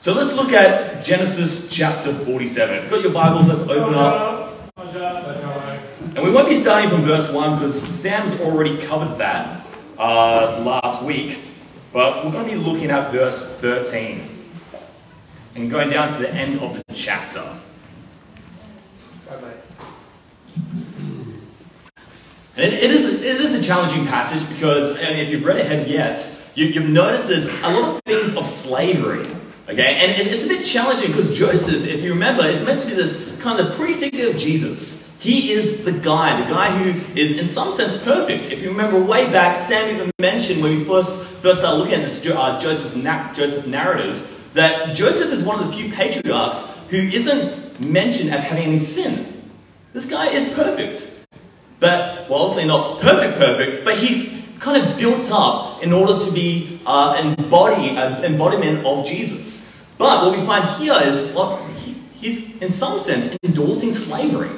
So let's look at Genesis chapter 47. If you've got your Bibles, let's open up. And we won't be starting from verse 1 because Sam's already covered that uh, last week. But we're going to be looking at verse 13 and going down to the end of the chapter. And it, is, it is a challenging passage because if you've read ahead yet, you, you've noticed there's a lot of things of slavery. Okay, and it's a bit challenging because Joseph, if you remember, is meant to be this kind of prefigure of Jesus. He is the guy, the guy who is in some sense perfect. If you remember way back, Sam even mentioned when we first, first started looking at this uh, Joseph, na- Joseph narrative, that Joseph is one of the few patriarchs who isn't mentioned as having any sin. This guy is perfect. But, well, obviously not perfect, perfect, but he's kind of built up in order to be uh, embody, an embodiment of Jesus. But what we find here is well, he, he's, in some sense, endorsing slavery.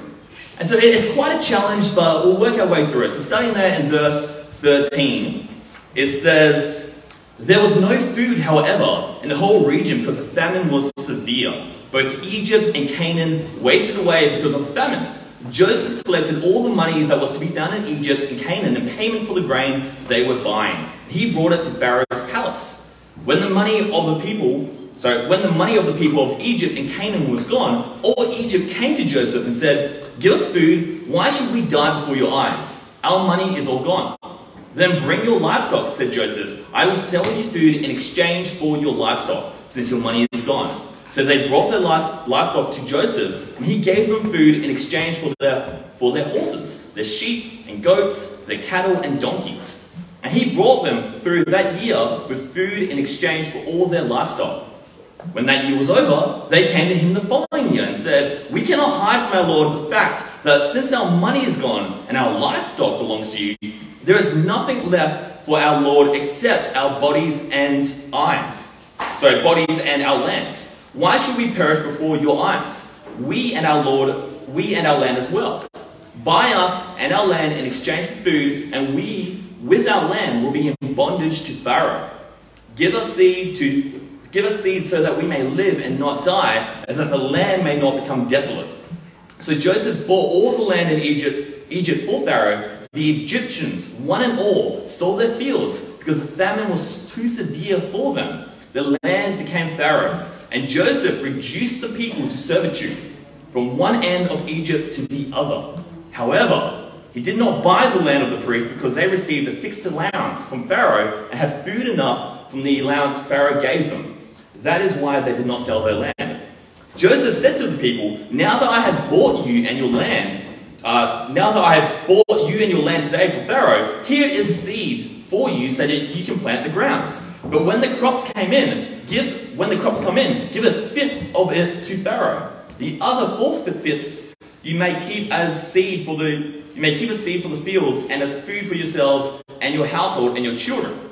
And so it's quite a challenge, but we'll work our way through it. So, starting there in verse 13, it says, There was no food, however, in the whole region because the famine was severe. Both Egypt and Canaan wasted away because of famine. Joseph collected all the money that was to be found in Egypt and Canaan in payment for the grain they were buying. He brought it to Pharaoh's palace. When the money of the people, sorry, when the money of the people of Egypt and Canaan was gone, all Egypt came to Joseph and said, Give us food. Why should we die before your eyes? Our money is all gone. Then bring your livestock, said Joseph. I will sell you food in exchange for your livestock, since your money is gone. So they brought their livestock to Joseph, and he gave them food in exchange for their, for their horses, their sheep and goats, their cattle and donkeys. And he brought them through that year with food in exchange for all their livestock. When that year was over, they came to him the following year and said, We cannot hide from our Lord the fact that since our money is gone and our livestock belongs to you, there is nothing left for our Lord except our bodies and eyes. Sorry, bodies and our lands. Why should we perish before your eyes? We and our Lord, we and our land as well. Buy us and our land in exchange for food, and we, with our land, will be in bondage to Pharaoh. Give us seed to give us seed so that we may live and not die, and that the land may not become desolate. So Joseph bought all the land in Egypt, Egypt for Pharaoh. The Egyptians, one and all, sold their fields because the famine was too severe for them. The land became Pharaoh's, and Joseph reduced the people to servitude from one end of Egypt to the other. However, he did not buy the land of the priests because they received a fixed allowance from Pharaoh and had food enough from the allowance Pharaoh gave them. That is why they did not sell their land. Joseph said to the people, Now that I have bought you and your land, uh, now that I have bought you and your land today for Pharaoh, here is seed for you so that you can plant the grounds. But when the crops came in, give when the crops come in, give a fifth of it to Pharaoh. The other four fifths you may keep as seed for the you may keep as seed for the fields and as food for yourselves and your household and your children.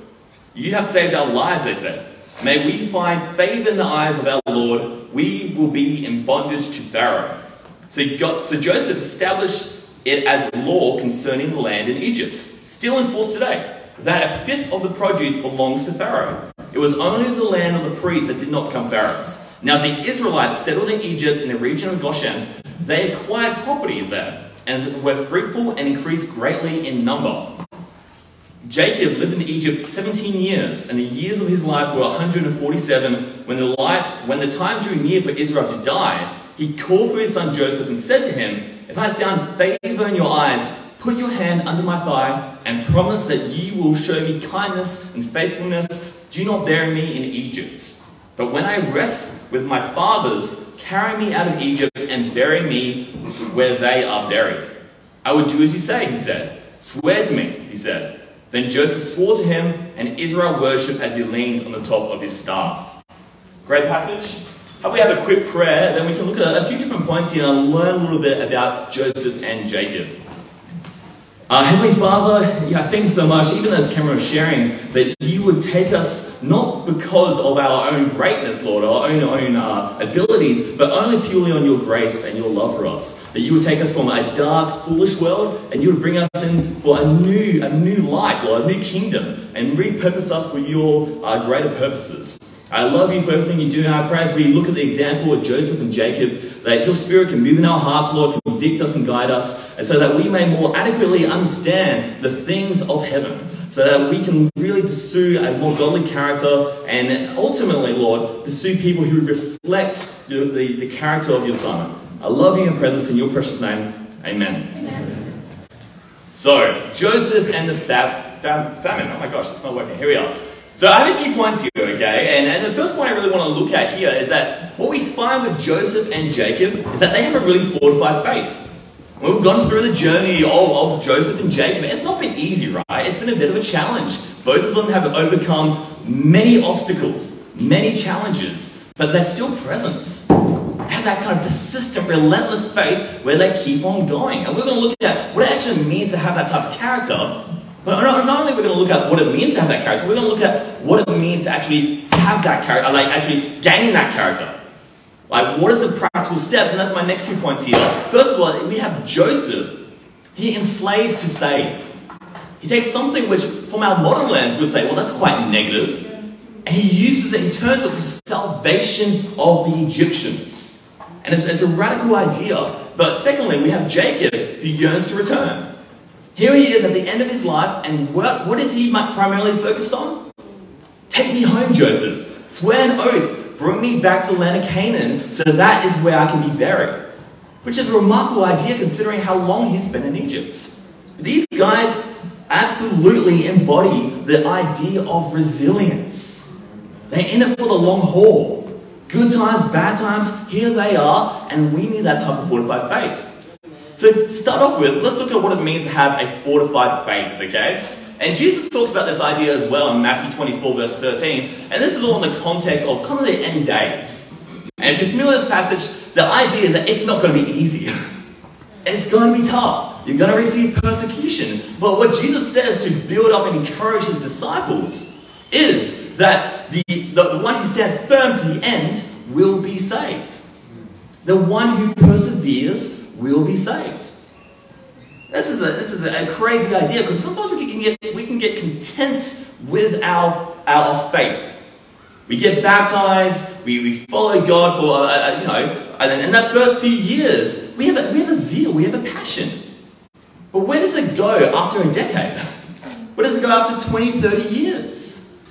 You have saved our lives, they said. May we find favor in the eyes of our Lord. We will be in bondage to Pharaoh. So, God, so Joseph established it as law concerning the land in Egypt, still in force today that a fifth of the produce belongs to Pharaoh. It was only the land of the priests that did not become Pharaoh's. Now the Israelites settled in Egypt in the region of Goshen. They acquired property there and were fruitful and increased greatly in number. Jacob lived in Egypt 17 years, and the years of his life were 147. When the, when the time drew near for Israel to die, he called for his son Joseph and said to him, If I found favor in your eyes, Put your hand under my thigh and promise that you will show me kindness and faithfulness. Do not bury me in Egypt. But when I rest with my fathers, carry me out of Egypt and bury me where they are buried. I will do as you say, he said. Swear to me, he said. Then Joseph swore to him, and Israel worshipped as he leaned on the top of his staff. Great passage. How we have a quick prayer, then we can look at a few different points here and learn a little bit about Joseph and Jacob. Uh, Heavenly Father, yeah, thanks so much, even as Cameron was sharing, that you would take us not because of our own greatness, Lord, our own, own uh, abilities, but only purely on your grace and your love for us. That you would take us from a dark, foolish world and you would bring us in for a new, a new light, Lord, a new kingdom, and repurpose us for your uh, greater purposes. I love you for everything you do, and I pray as we look at the example of Joseph and Jacob, that your spirit can move in our hearts, Lord, convict us and guide us, and so that we may more adequately understand the things of heaven, so that we can really pursue a more godly character, and ultimately, Lord, pursue people who reflect the, the, the character of your Son. I love you and pray this in your precious name. Amen. Amen. So, Joseph and the fab, fab, famine. Oh my gosh, it's not working. Here we are. So I have a few points here, okay? And, and the first point I really want to look at here is that what we find with Joseph and Jacob is that they have a really fortified faith. We've gone through the journey of, of Joseph and Jacob. It's not been easy, right? It's been a bit of a challenge. Both of them have overcome many obstacles, many challenges, but they're still present. Have that kind of persistent, relentless faith where they keep on going. And we're going to look at what it actually means to have that type of character but not, not only are we going to look at what it means to have that character, we're going to look at what it means to actually have that character, like actually gain that character. Like, what are the practical steps? And that's my next two points here. First of all, we have Joseph. He enslaves to save. He takes something which, from our modern lens, would say, well, that's quite negative. And he uses it, he turns it for salvation of the Egyptians. And it's, it's a radical idea. But secondly, we have Jacob who yearns to return. Here he is at the end of his life, and what, what is he primarily focused on? Take me home, Joseph. Swear an oath. Bring me back to land of Canaan, so that is where I can be buried. Which is a remarkable idea considering how long he spent in Egypt. These guys absolutely embody the idea of resilience. They're in it for the long haul. Good times, bad times, here they are, and we need that type of fortified faith. So to start off with, let's look at what it means to have a fortified faith, okay? And Jesus talks about this idea as well in Matthew 24, verse 13. And this is all in the context of kind of the end days. And if you're familiar with this passage, the idea is that it's not going to be easy. it's going to be tough. You're going to receive persecution. But what Jesus says to build up and encourage his disciples is that the, the one who stands firm to the end will be saved. The one who perseveres will be saved. This is a, this is a crazy idea because sometimes we can, get, we can get content with our, our faith. We get baptized, we, we follow God for, uh, uh you know, and then in that first few years, we have, a, we have a zeal, we have a passion. But where does it go after a decade? Where does it go after 20, 30 years?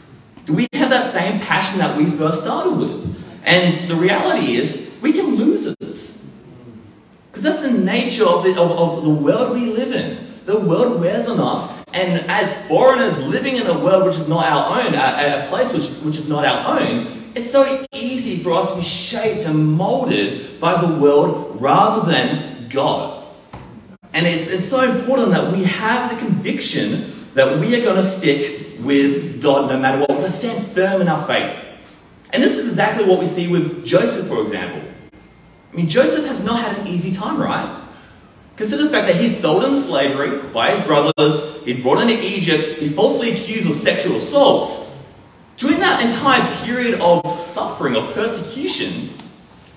Do we have that same passion that we first started with? And the reality is, we can lose it. Because that's the nature of the, of, of the world we live in. The world wears on us, and as foreigners living in a world which is not our own, a, a place which, which is not our own, it's so easy for us to be shaped and molded by the world rather than God. And it's, it's so important that we have the conviction that we are going to stick with God no matter what. We're going to stand firm in our faith. And this is exactly what we see with Joseph, for example. I mean, Joseph has not had an easy time, right? Consider the fact that he's sold into slavery by his brothers, he's brought into Egypt, he's falsely accused of sexual assault. During that entire period of suffering, of persecution,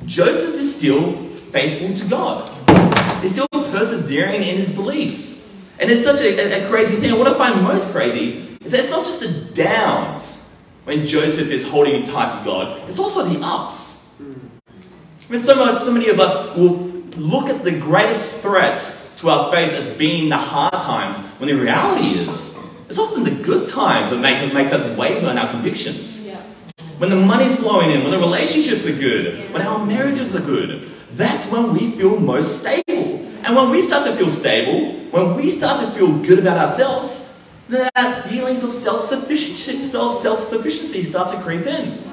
Joseph is still faithful to God. He's still persevering in his beliefs. And it's such a, a, a crazy thing. And what I find most crazy is that it's not just the downs when Joseph is holding tight to God, it's also the ups. Hmm. I mean, so, so many of us will look at the greatest threats to our faith as being the hard times, when the reality is, it's often the good times that make, makes us waver in our convictions. Yeah. When the money's flowing in, when the relationships are good, yeah. when our marriages are good, that's when we feel most stable. And when we start to feel stable, when we start to feel good about ourselves, that feelings of self-sufficiency, self-sufficiency start to creep in.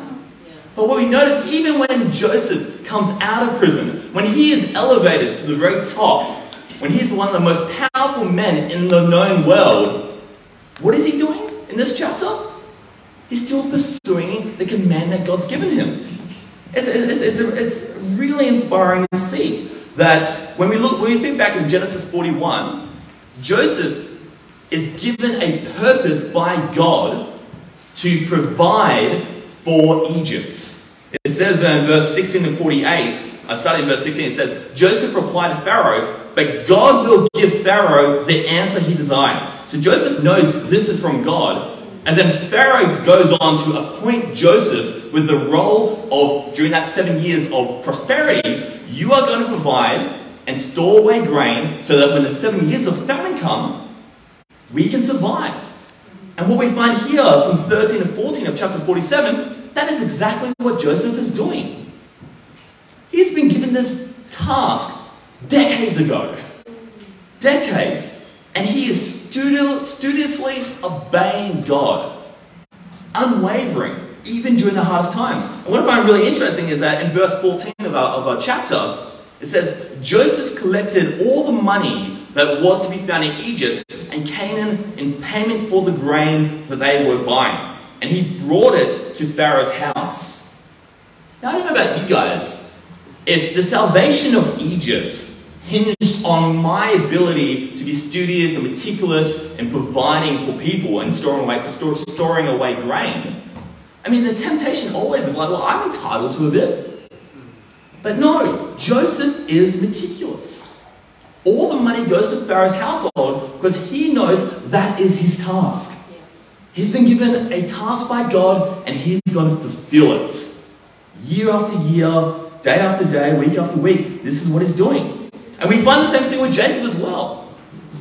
But what we notice, even when Joseph comes out of prison, when he is elevated to the very top, when he's one of the most powerful men in the known world, what is he doing in this chapter? He's still pursuing the command that God's given him. It's, it's, it's, it's really inspiring to see that when we look, when we think back in Genesis 41, Joseph is given a purpose by God to provide for Egypt. It says in verse 16 to 48, I started in verse 16, it says, Joseph replied to Pharaoh, but God will give Pharaoh the answer he desires. So Joseph knows this is from God. And then Pharaoh goes on to appoint Joseph with the role of, during that seven years of prosperity, you are going to provide and store away grain so that when the seven years of famine come, we can survive. And what we find here from 13 to 14 of chapter 47, that is exactly what Joseph is doing. He's been given this task decades ago. Decades. And he is studiously obeying God, unwavering, even during the hardest times. And what I find really interesting is that in verse 14 of our, of our chapter, it says, Joseph collected all the money that was to be found in Egypt and Canaan in payment for the grain that they were buying. And he brought it to Pharaoh's house. Now, I don't know about you guys. If the salvation of Egypt hinged on my ability to be studious and meticulous in providing for people and storing away, storing away grain, I mean, the temptation always is like, well, I'm entitled to a bit. But no, Joseph is meticulous. All the money goes to Pharaoh's household because he knows that is his task. He's been given a task by God and he's got to fulfill it. Year after year, day after day, week after week, this is what he's doing. And we find the same thing with Jacob as well.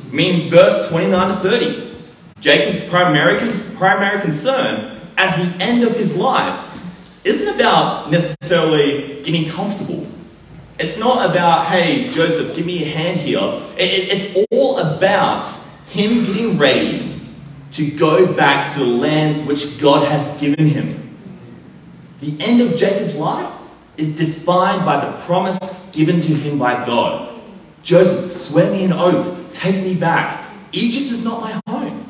I mean, verse 29 to 30. Jacob's primary, primary concern at the end of his life isn't about necessarily getting comfortable it's not about, hey, Joseph, give me a hand here. It, it, it's all about him getting ready to go back to the land which God has given him. The end of Jacob's life is defined by the promise given to him by God. Joseph, swear me an oath, take me back. Egypt is not my home.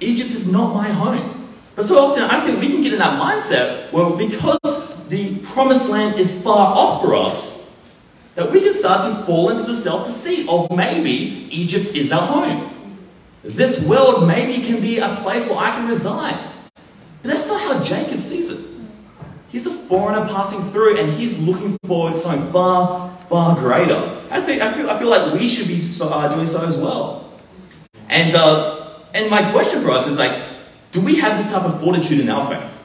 Egypt is not my home. But so often I think we can get in that mindset where because the promised land is far off for us, that we can start to fall into the self-deceit of maybe Egypt is our home. This world maybe can be a place where I can reside. But that's not how Jacob sees it. He's a foreigner passing through and he's looking forward to something far, far greater. I, think, I, feel, I feel like we should be so, uh, doing so as well. And, uh, and my question for us is like, do we have this type of fortitude in our faith?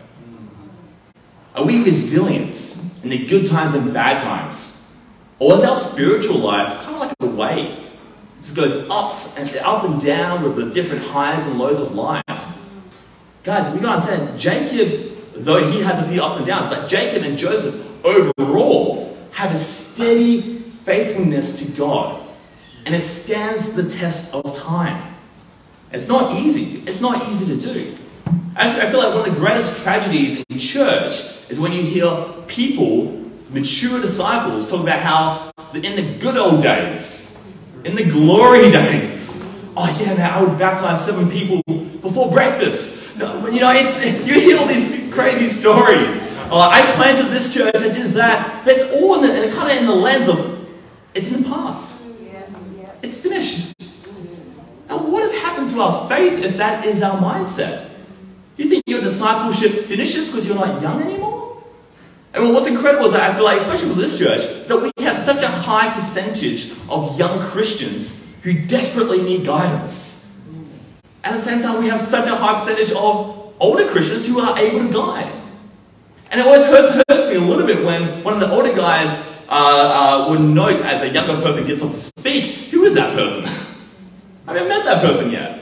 Are we resilient in the good times and bad times? Or is our spiritual life kind of like a wave? Just goes up and up and down with the different highs and lows of life. Guys, we gotta understand, Jacob, though he has a few ups and downs, but Jacob and Joseph overall have a steady faithfulness to God. And it stands the test of time. It's not easy. It's not easy to do. I feel like one of the greatest tragedies in church is when you hear people mature disciples talk about how in the good old days, in the glory days, oh yeah, man, I would baptize seven people before breakfast. You know, you hear all these crazy stories. Oh, I planted this church, I did that. But it's all in the, kind of in the lens of it's in the past. It's finished. Now, what has happened to our faith if that is our mindset? You think your discipleship finishes because you're not young anymore? And what's incredible is that I feel like, especially with this church, is that we have such a high percentage of young Christians who desperately need guidance. At the same time, we have such a high percentage of older Christians who are able to guide. And it always hurts, hurts me a little bit when one of the older guys uh, uh, would note as a younger person gets up to speak, who is that person? I haven't met that person yet.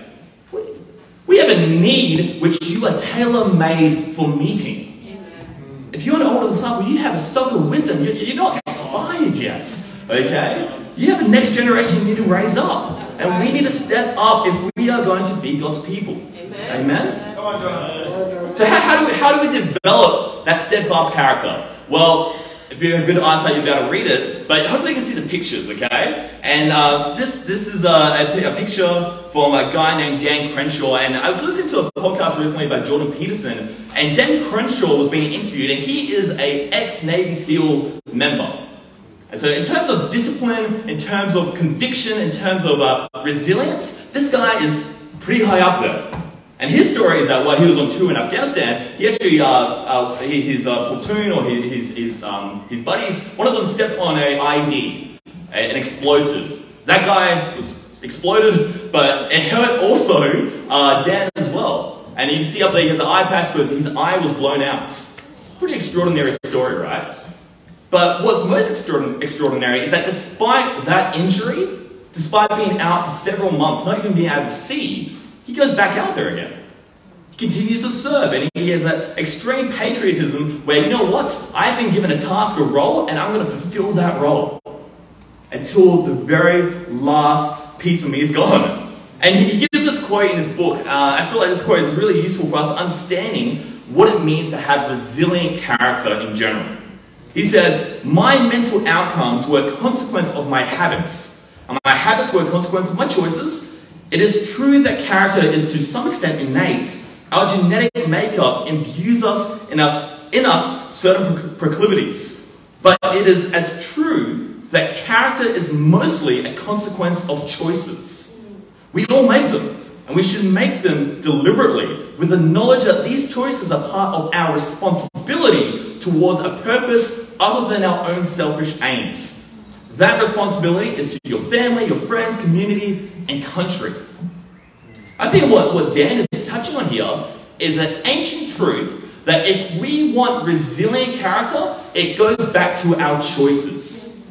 We have a need which you are tailor made for meeting. If you're an older disciple, you have a stock of wisdom. You're not inspired yet. Okay? You have a next generation you need to raise up. And we need to step up if we are going to be God's people. Amen? Amen? So how, how, do we, how do we develop that steadfast character? Well, if you have good eyesight, you'll be able to read it. But hopefully you can see the pictures, okay? And uh, this this is a, a, a, picture from a guy named Dan Crenshaw. And I was listening to a podcast recently by Jordan Peterson. And Dan Crenshaw was being interviewed, and he is a ex-Navy SEAL member. And so in terms of discipline, in terms of conviction, in terms of uh, resilience, this guy is pretty high up there. And his story is that while he was on tour in Afghanistan, he actually, uh, uh, his uh, platoon or his, his, um, his buddies, one of them stepped on a IED, an explosive. That guy was exploded, but it hurt also uh, Dan as well. And you see up there he has an eye patch because his eye was blown out. pretty extraordinary story, right? But what's most extraordinary is that despite that injury, despite being out for several months, not even being able to see, he goes back out there again. He continues to serve, and he has that extreme patriotism where, you know what, I've been given a task, a role, and I'm going to fulfill that role until the very last piece of me is gone. And he gives this quote in his book. Uh, I feel like this quote is really useful for us understanding what it means to have resilient character in general. He says, My mental outcomes were a consequence of my habits, and my habits were a consequence of my choices. It is true that character is to some extent innate. Our genetic makeup imbues us in us, in us certain proclivities. But it is as true that character is mostly a consequence of choices. We all make them, and we should make them deliberately with the knowledge that these choices are part of our responsibility towards a purpose other than our own selfish aims. That responsibility is to your family, your friends, community, and country. I think what, what Dan is touching on here is an ancient truth that if we want resilient character, it goes back to our choices.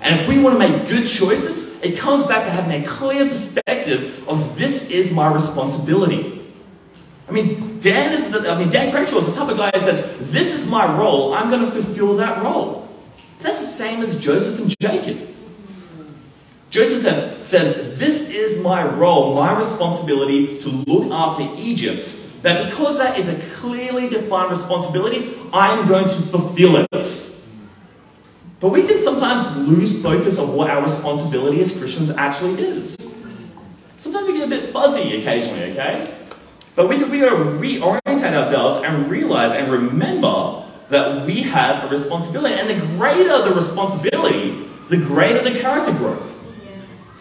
And if we want to make good choices, it comes back to having a clear perspective of this is my responsibility. I mean, Dan is the, I mean, Dan Crenshaw is the type of guy who says, this is my role, I'm going to fulfill that role. That's the same as Joseph and Jacob. Joseph says, this is my role, my responsibility to look after Egypt. But because that is a clearly defined responsibility, I'm going to fulfill it. But we can sometimes lose focus of what our responsibility as Christians actually is. Sometimes it get a bit fuzzy occasionally, okay? But we, we got to reorientate ourselves and realize and remember that we have a responsibility. And the greater the responsibility, the greater the character growth.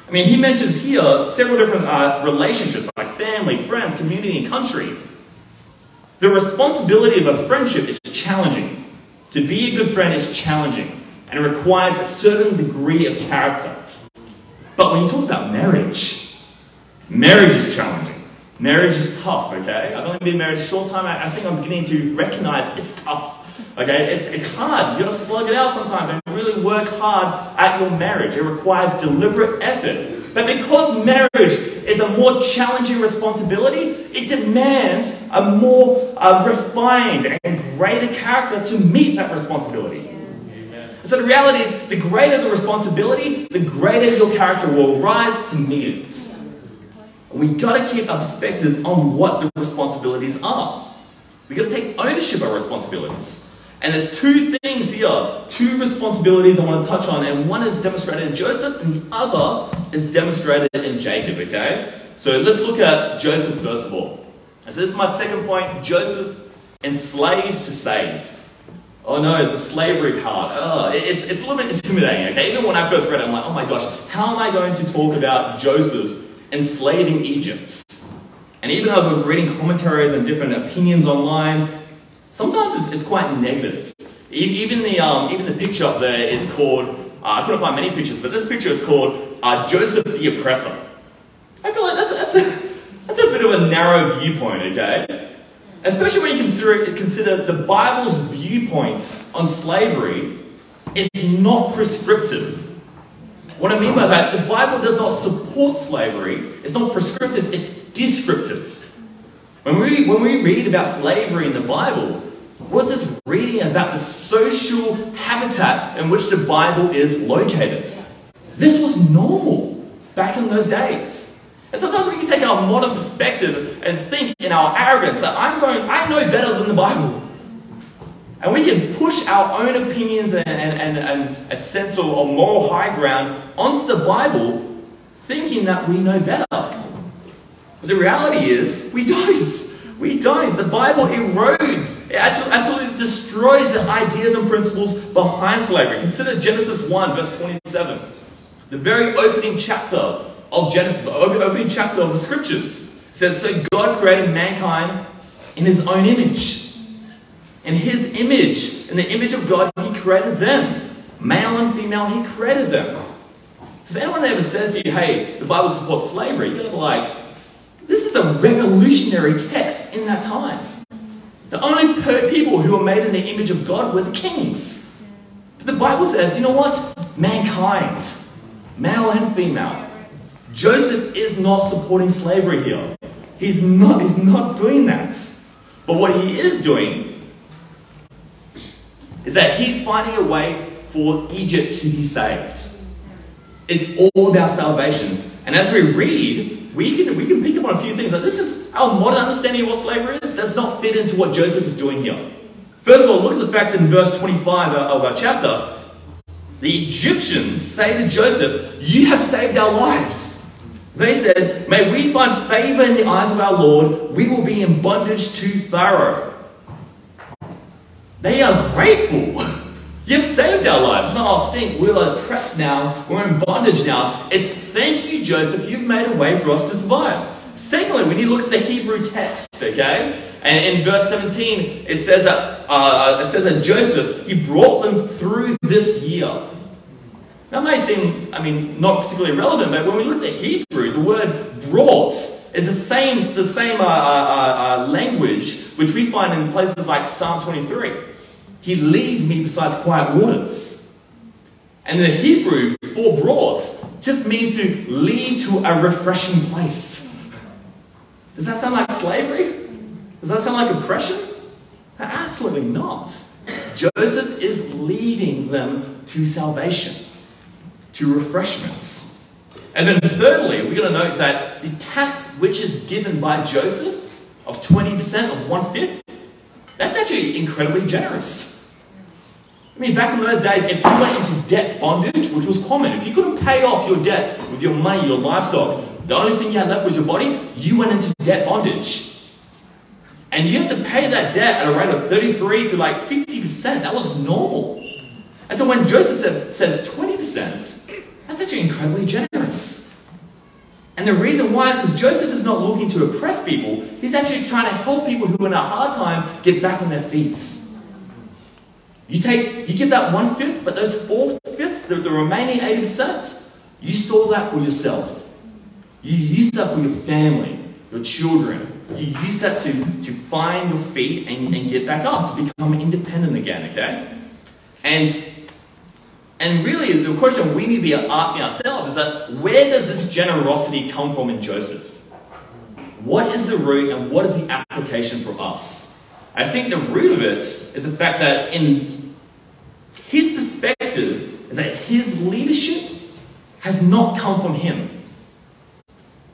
I mean, he mentions here several different uh, relationships like family, friends, community, and country. The responsibility of a friendship is challenging. To be a good friend is challenging and it requires a certain degree of character. But when you talk about marriage, marriage is challenging. Marriage is tough, okay? I've only been married a short time. I, think I'm beginning to recognize it's tough. Okay, it's, it's hard. You've got to slug it out sometimes and really work hard at your marriage. It requires deliberate effort. But because marriage is a more challenging responsibility, it demands a more uh, refined and greater character to meet that responsibility. So the reality is, the greater the responsibility, the greater your character will rise to meet it. we got to keep our perspective on what the responsibilities are. we got to take ownership of our responsibilities. And there's two things here, two responsibilities I want to touch on, and one is demonstrated in Joseph, and the other is demonstrated in Jacob, okay? So let's look at Joseph first of all. And so this is my second point Joseph enslaves to save. Oh no, it's the slavery part. Oh, it's, it's a little bit intimidating, okay? Even when I first read it, I'm like, oh my gosh, how am I going to talk about Joseph enslaving Egypt? And even as I was reading commentaries and different opinions online, sometimes it's, it's quite negative. Even the, um, even the picture up there is called, uh, I couldn't find many pictures, but this picture is called uh, Joseph the Oppressor. I feel like that's, that's, a, that's a bit of a narrow viewpoint, okay? Especially when you consider, consider the Bible's viewpoints on slavery is not prescriptive. What I mean by that, the Bible does not support slavery. It's not prescriptive, it's descriptive. When we, when we read about slavery in the Bible, we're just reading about the social habitat in which the Bible is located. This was normal back in those days. And sometimes we can take our modern perspective and think in our arrogance that I'm going, I know better than the Bible. And we can push our own opinions and, and, and, a sense of, of moral high ground onto the Bible, thinking that we know better. The reality is, we don't. We don't. The Bible erodes, it actually absolutely destroys the ideas and principles behind slavery. Consider Genesis 1, verse 27. The very opening chapter of Genesis, the opening chapter of the scriptures. Says, So God created mankind in his own image. In his image, in the image of God, he created them. Male and female, he created them. If anyone ever says to you, hey, the Bible supports slavery, you're going to be like, this is a revolutionary text in that time. The only people who were made in the image of God were the kings. But the Bible says, you know what? Mankind, male and female. Joseph is not supporting slavery here. He's not, he's not doing that. But what he is doing is that he's finding a way for Egypt to be saved. It's all about salvation. And as we read, we can, we can pick up on a few things. Like this is our modern understanding of what slavery is, does not fit into what Joseph is doing here. First of all, look at the fact in verse 25 uh, of our chapter. The Egyptians say to Joseph, You have saved our lives. They said, May we find favor in the eyes of our Lord. We will be in bondage to Pharaoh. They are grateful. You've saved our lives. It's Not all stink. We're oppressed now. We're in bondage now. It's thank you, Joseph. You've made a way for us to survive. Secondly, we need to look at the Hebrew text, okay? And in verse 17, it says that, uh, it says that Joseph, he brought them through this year. That may seem, I mean, not particularly relevant, but when we look at Hebrew, the word brought is the same, the same uh, uh, uh, language which we find in places like Psalm 23. He leads me beside quiet waters. And the Hebrew for brought just means to lead to a refreshing place. Does that sound like slavery? Does that sound like oppression? Absolutely not. Joseph is leading them to salvation, to refreshments. And then thirdly, we're going to note that the tax which is given by Joseph of 20% of one fifth, that's actually incredibly generous. I mean, back in those days, if you went into debt bondage, which was common, if you couldn't pay off your debts with your money, your livestock, the only thing you had left was your body, you went into debt bondage. And you had to pay that debt at a rate of 33 to like 50%. That was normal. And so when Joseph says 20%, that's actually incredibly generous. And the reason why is because Joseph is not looking to oppress people, he's actually trying to help people who are in a hard time get back on their feet. You take, you give that one fifth, but those four fifths, the, the remaining 80%, you store that for yourself. You use that for your family, your children. You use that to, to find your feet and, and get back up, to become independent again, okay? And, and really, the question we need to be asking ourselves is that where does this generosity come from in Joseph? What is the root and what is the application for us? I think the root of it is the fact that in his perspective is that his leadership has not come from him.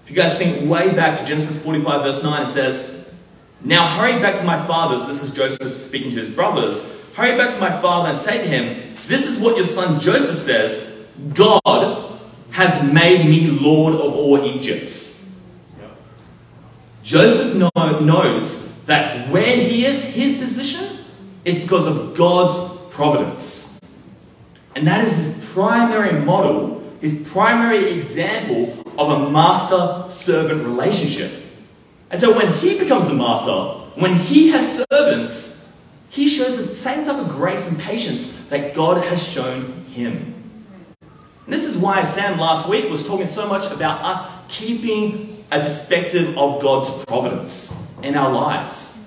If you guys think way back to Genesis 45, verse 9, it says, Now hurry back to my fathers. This is Joseph speaking to his brothers. Hurry back to my father and say to him, This is what your son Joseph says God has made me Lord of all Egypt. Joseph know, knows that where he is, his position, is because of God's providence. And that is his primary model, his primary example of a master servant relationship. And so when he becomes the master, when he has servants, he shows the same type of grace and patience that God has shown him. And this is why Sam last week was talking so much about us keeping a perspective of God's providence in our lives.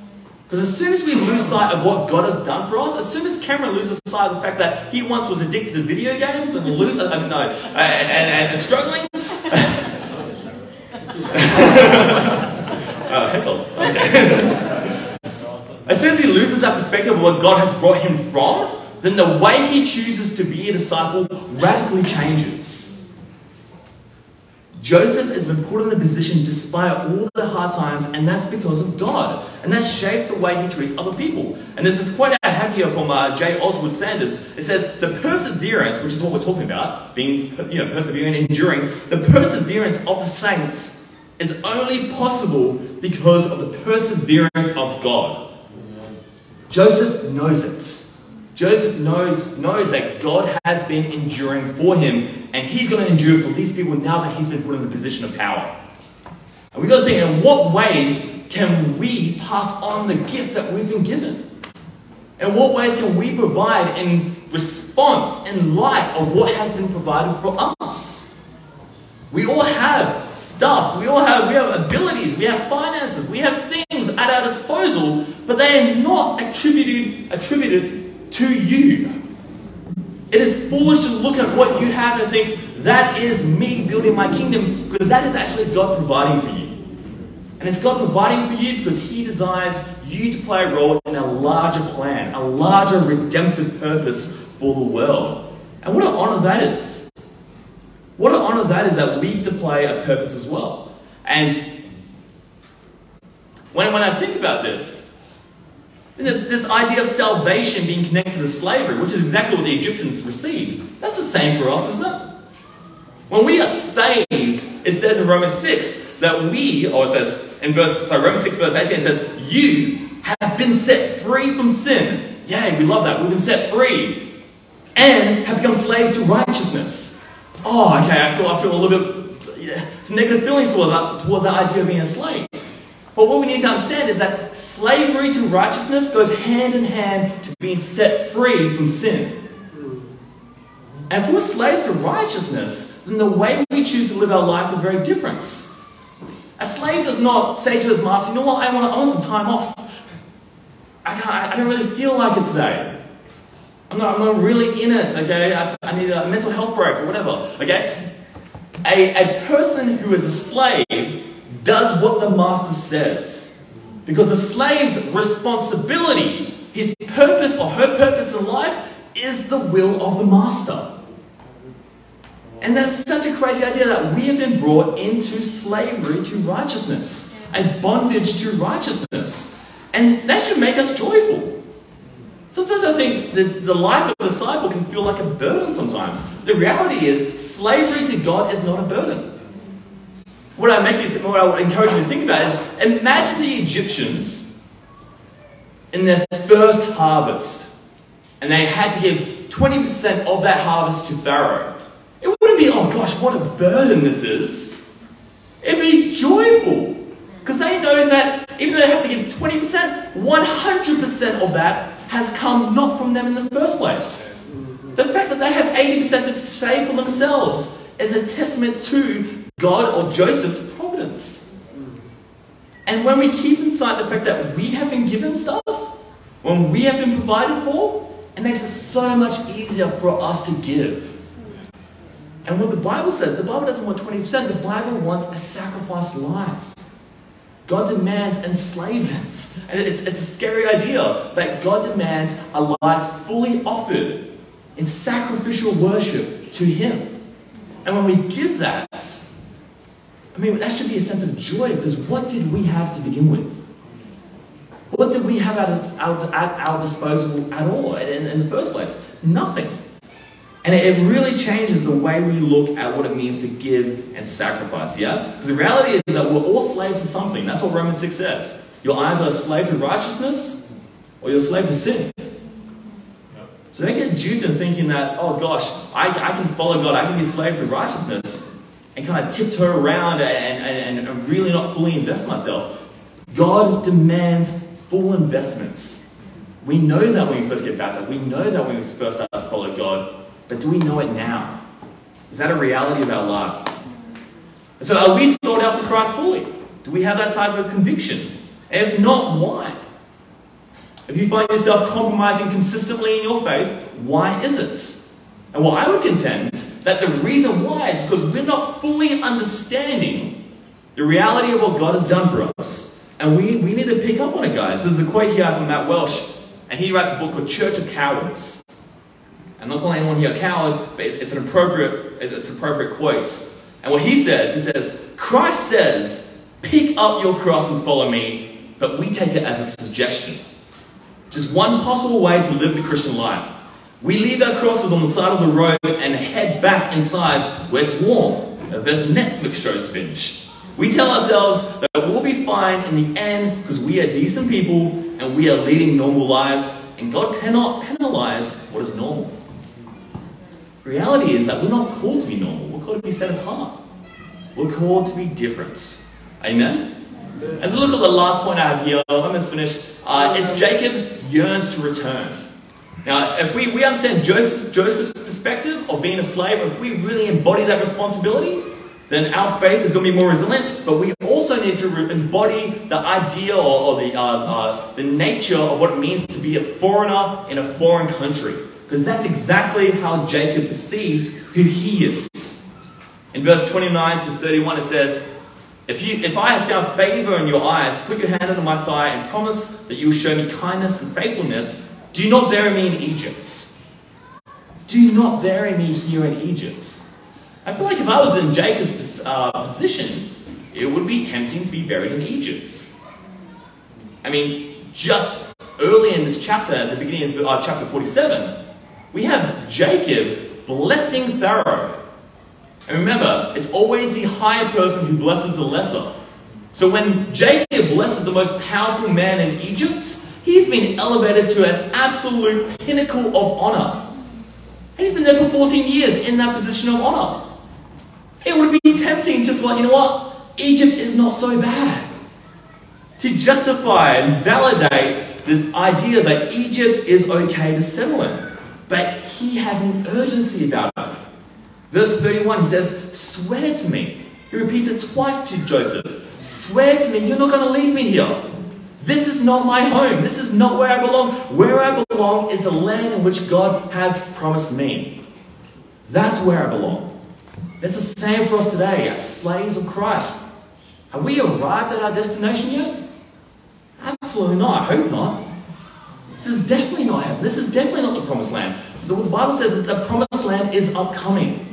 Because as soon as we lose sight of what God has done for us, as soon as Cameron loses sight of the fact that he once was addicted to video games and lose, uh, no, uh, and, and, and struggling. oh, okay. as soon as he loses that perspective of what God has brought him from, then the way he chooses to be a disciple radically changes. Joseph has been put in the position despite all the hard times, and that's because of God. And that shapes the way he treats other people. And this is quite a hack here from uh, J. Oswald Sanders. It says, the perseverance, which is what we're talking about, being you know, persevering, enduring, the perseverance of the saints is only possible because of the perseverance of God. Joseph knows it. Joseph knows, knows that God has been enduring for him, and he's going to endure for these people now that he's been put in the position of power. And we've got to think in what ways can we pass on the gift that we've been given? In what ways can we provide in response, in light of what has been provided for us? We all have stuff. We all have we have abilities. We have finances. We have things at our disposal, but they are not attributed attributed to you. It is foolish to look at what you have and think that is me building my kingdom because that is actually God providing for you. And it's God providing for you because He desires you to play a role in a larger plan, a larger redemptive purpose for the world. And what an honor that is. What an honor that is that we get to play a purpose as well. And when, when I think about this, this idea of salvation being connected to slavery, which is exactly what the Egyptians received, that's the same for us, isn't it? When we are saved, it says in Romans 6 that we, or it says in verse, sorry, Romans 6 verse 18, it says, you have been set free from sin. Yay, we love that. We've been set free. And have become slaves to righteousness. Oh, okay, I feel, I feel a little bit, yeah, some negative feelings towards that, towards that idea of being a slave. But what we need to understand is that slavery to righteousness goes hand in hand to being set free from sin. And if we're slaves to righteousness, then the way we choose to live our life is very different. A slave does not say to his master, you know what, I want to own some time off. I, can't, I don't really feel like it today. I'm not, I'm not really in it, okay? I, need a mental health break or whatever, okay? A, a person who is a slave does what the master says. Because the slave's responsibility, his purpose or her purpose in life, is the will of the master. And that's such a crazy idea that we have been brought into slavery to righteousness, a bondage to righteousness. And that should make us joyful. Sometimes I think the, the life of a disciple can feel like a burden sometimes. The reality is, slavery to God is not a burden. What I make you, what I would encourage you to think about is, imagine the Egyptians in their first harvest, and they had to give 20% of that harvest to Pharaoh. It wouldn't be, oh gosh, what a burden this is. It'd be joyful. Because they know that even though they have to give 20%, 100% of that has come not from them in the first place. The fact that they have 80% to save for themselves is a testament to God or Joseph's providence. And when we keep in sight the fact that we have been given stuff, when we have been provided for, it makes it so much easier for us to give. And what the Bible says, the Bible doesn't want 20%, the Bible wants a sacrificed life. God demands enslavement. And it's, it's a scary idea that God demands a life fully offered in sacrificial worship to Him. And when we give that, I mean, that should be a sense of joy because what did we have to begin with? What did we have at our, our disposal at all in, in the first place? Nothing. And it really changes the way we look at what it means to give and sacrifice, yeah? Because the reality is that we're all slaves to something. That's what Romans 6 says. You're either a slave to righteousness or you're a slave to sin. So don't get duped in thinking that, oh gosh, I, I can follow God, I can be a slave to righteousness and kind of tiptoe around and, and, and really not fully invest myself. God demands full investments. We know that when we first get baptized. We know that when we first start to follow God. But do we know it now? Is that a reality of our life? So are we sold out for Christ fully? Do we have that type of conviction? And if not, why? If you find yourself compromising consistently in your faith, why is it? And what I would contend that the reason why is because we're not fully understanding the reality of what God has done for us. And we, we need to pick up on it, guys. There's a quote here from Matt Walsh, and he writes a book called Church of Cowards. I'm not calling anyone here a coward, but it's an appropriate, it's appropriate quotes. And what he says, he says, Christ says, pick up your cross and follow me, but we take it as a suggestion. Just one possible way to live the Christian life. We leave our crosses on the side of the road and head back inside where it's warm. There's Netflix shows to binge. We tell ourselves that we'll be fine in the end because we are decent people and we are leading normal lives, and God cannot penalize what is normal reality is that we're not called to be normal. We're called to be set apart. We're called to be different. Amen? As we look at the last point I have here, I'm to finish. Uh, it's Jacob yearns to return. Now, if we, we understand Joseph, Joseph's perspective of being a slave, if we really embody that responsibility, then our faith is going to be more resilient, but we also need to embody the idea or, or the, uh, uh, the nature of what it means to be a foreigner in a foreign country. Because that's exactly how Jacob perceives who he is. In verse 29 to 31, it says, if, you, if I have found favor in your eyes, put your hand under my thigh and promise that you will show me kindness and faithfulness. Do not bury me in Egypt. Do not bury me here in Egypt. I feel like if I was in Jacob's uh, position, it would be tempting to be buried in Egypt. I mean, just early in this chapter, at the beginning of uh, chapter 47, we have Jacob blessing Pharaoh. And remember, it's always the higher person who blesses the lesser. So when Jacob blesses the most powerful man in Egypt, he's been elevated to an absolute pinnacle of honor. And he's been there for 14 years in that position of honor. It would be tempting just like, you know what? Egypt is not so bad. To justify and validate this idea that Egypt is okay to settle in. But he has an urgency about it. Verse 31, he says, Swear to me. He repeats it twice to Joseph. Swear to me, you're not going to leave me here. This is not my home. This is not where I belong. Where I belong is the land in which God has promised me. That's where I belong. It's the same for us today as slaves of Christ. Have we arrived at our destination yet? Absolutely not. I hope not. This is definitely not heaven. This is definitely not the promised land. The Bible says that the promised land is upcoming.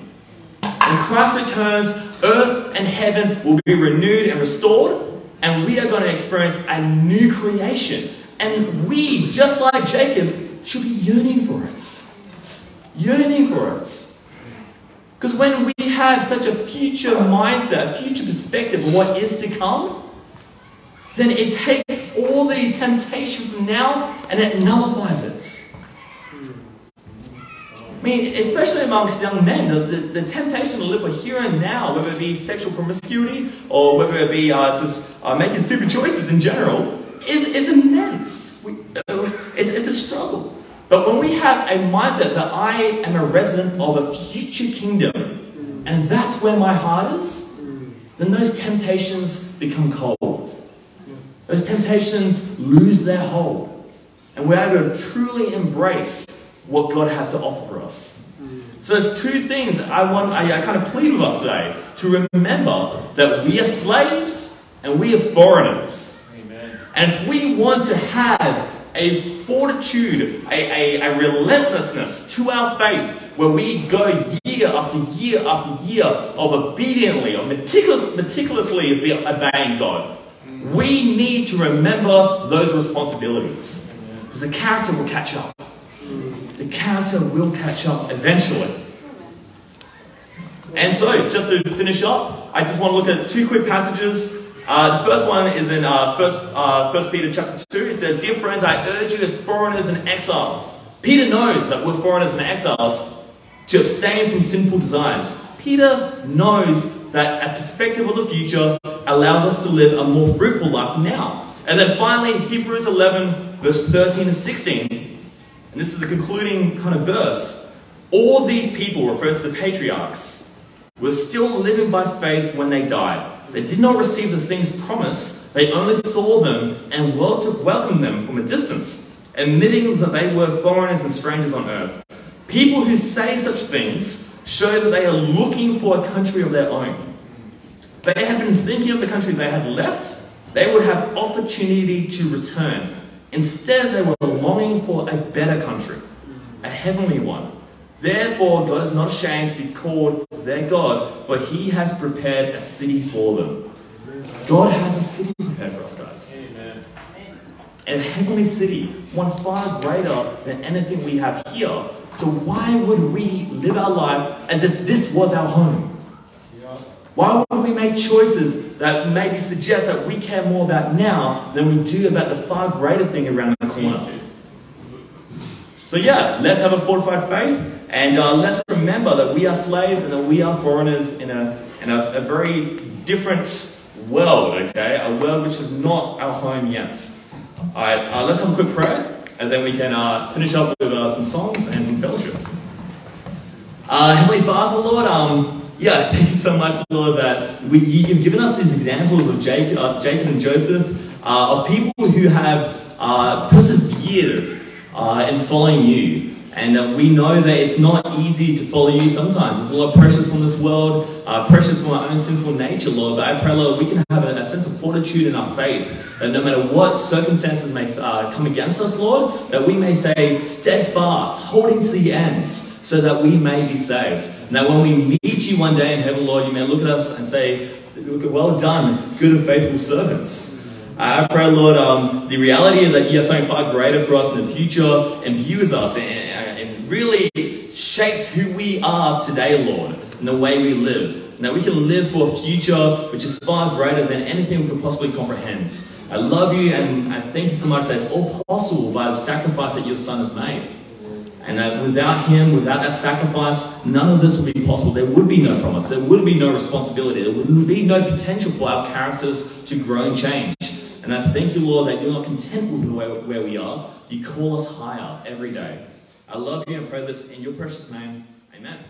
When Christ returns, earth and heaven will be renewed and restored, and we are going to experience a new creation. And we, just like Jacob, should be yearning for it. Yearning for it. Because when we have such a future mindset, a future perspective of what is to come, then it takes all the temptation from now and it nullifies it. I mean, especially amongst young men, the, the, the, temptation to live for here and now, whether it be sexual promiscuity or whether it be uh, just uh, making stupid choices in general, is, is immense. We, uh, it's, it's a struggle. But when we have a mindset that I am a resident of a future kingdom, and that's where my heart is, then those temptations become cold. Those temptations lose their hold. And we're able to truly embrace what God has to offer for us. So there's two things I want I, I kind of plead with us today to remember that we are slaves and we are foreigners. Amen. And if we want to have a fortitude, a, a, a relentlessness to our faith where we go year after year after year of obediently or meticulous, meticulously obeying God. We need to remember those responsibilities because the character will catch up. The character will catch up eventually. And so, just to finish up, I just want to look at two quick passages uh, the first one is in uh, first, uh, first Peter chapter 2. It says, Dear friends, I urge you as foreigners and exiles. Peter knows that we're foreigners and exiles to abstain from sinful desires. Peter knows that a perspective of the future allows us to live a more fruitful life now. And then finally, Hebrews 11, verse 13 and 16. And this is the concluding kind of verse. All these people, referred to the patriarchs, were still living by faith when they died. They did not receive the things promised, they only saw them and welcomed them from a distance, admitting that they were foreigners and strangers on earth. People who say such things show that they are looking for a country of their own. They had been thinking of the country they had left, they would have opportunity to return. Instead, they were longing for a better country, a heavenly one. Therefore, God is not ashamed to be called their God, for he has prepared a city for them. God has a city prepared for us, guys. Amen. A heavenly city, one far greater than anything we have here. So why would we live our life as if this was our home? Why would we make choices that maybe suggest that we care more about now than we do about the far greater thing around the corner? So yeah, let's have a fortified faith. And uh, let's remember that we are slaves and that we are foreigners in a, in a, a very different world, okay? A world which is not our home yet. All right, uh, let's have a quick prayer, and then we can uh, finish up with uh, some songs fellowship. Uh, Heavenly Father, Lord, um, yeah, thank you so much, Lord, that we, you've given us these examples of Jacob, uh, Jacob and Joseph, uh, of people who have uh, persevered uh, in following you. And uh, we know that it's not easy to follow you sometimes. There's a lot of pressures from this world, uh, pressures from our own sinful nature, Lord. But I pray, Lord, we can have a, a sense of fortitude in our faith. That no matter what circumstances may uh, come against us, Lord, that we may stay steadfast, holding to the end, so that we may be saved. And that when we meet you one day in heaven, Lord, you may look at us and say, well done, good and faithful servants. I pray, Lord, um, the reality that you have something far greater for us in the future imbues us and really shapes who we are today, Lord, and the way we live. Now we can live for a future which is far greater than anything we could possibly comprehend. I love you and I thank you so much that it's all possible by the sacrifice that your Son has made. And that without him, without that sacrifice, none of this would be possible. There would be no promise. There would be no responsibility. There would be no potential for our characters to grow and change. And I thank you, Lord, that you're not content with where, where we are. You call us higher every day. I love you and pray this in your precious name. Amen.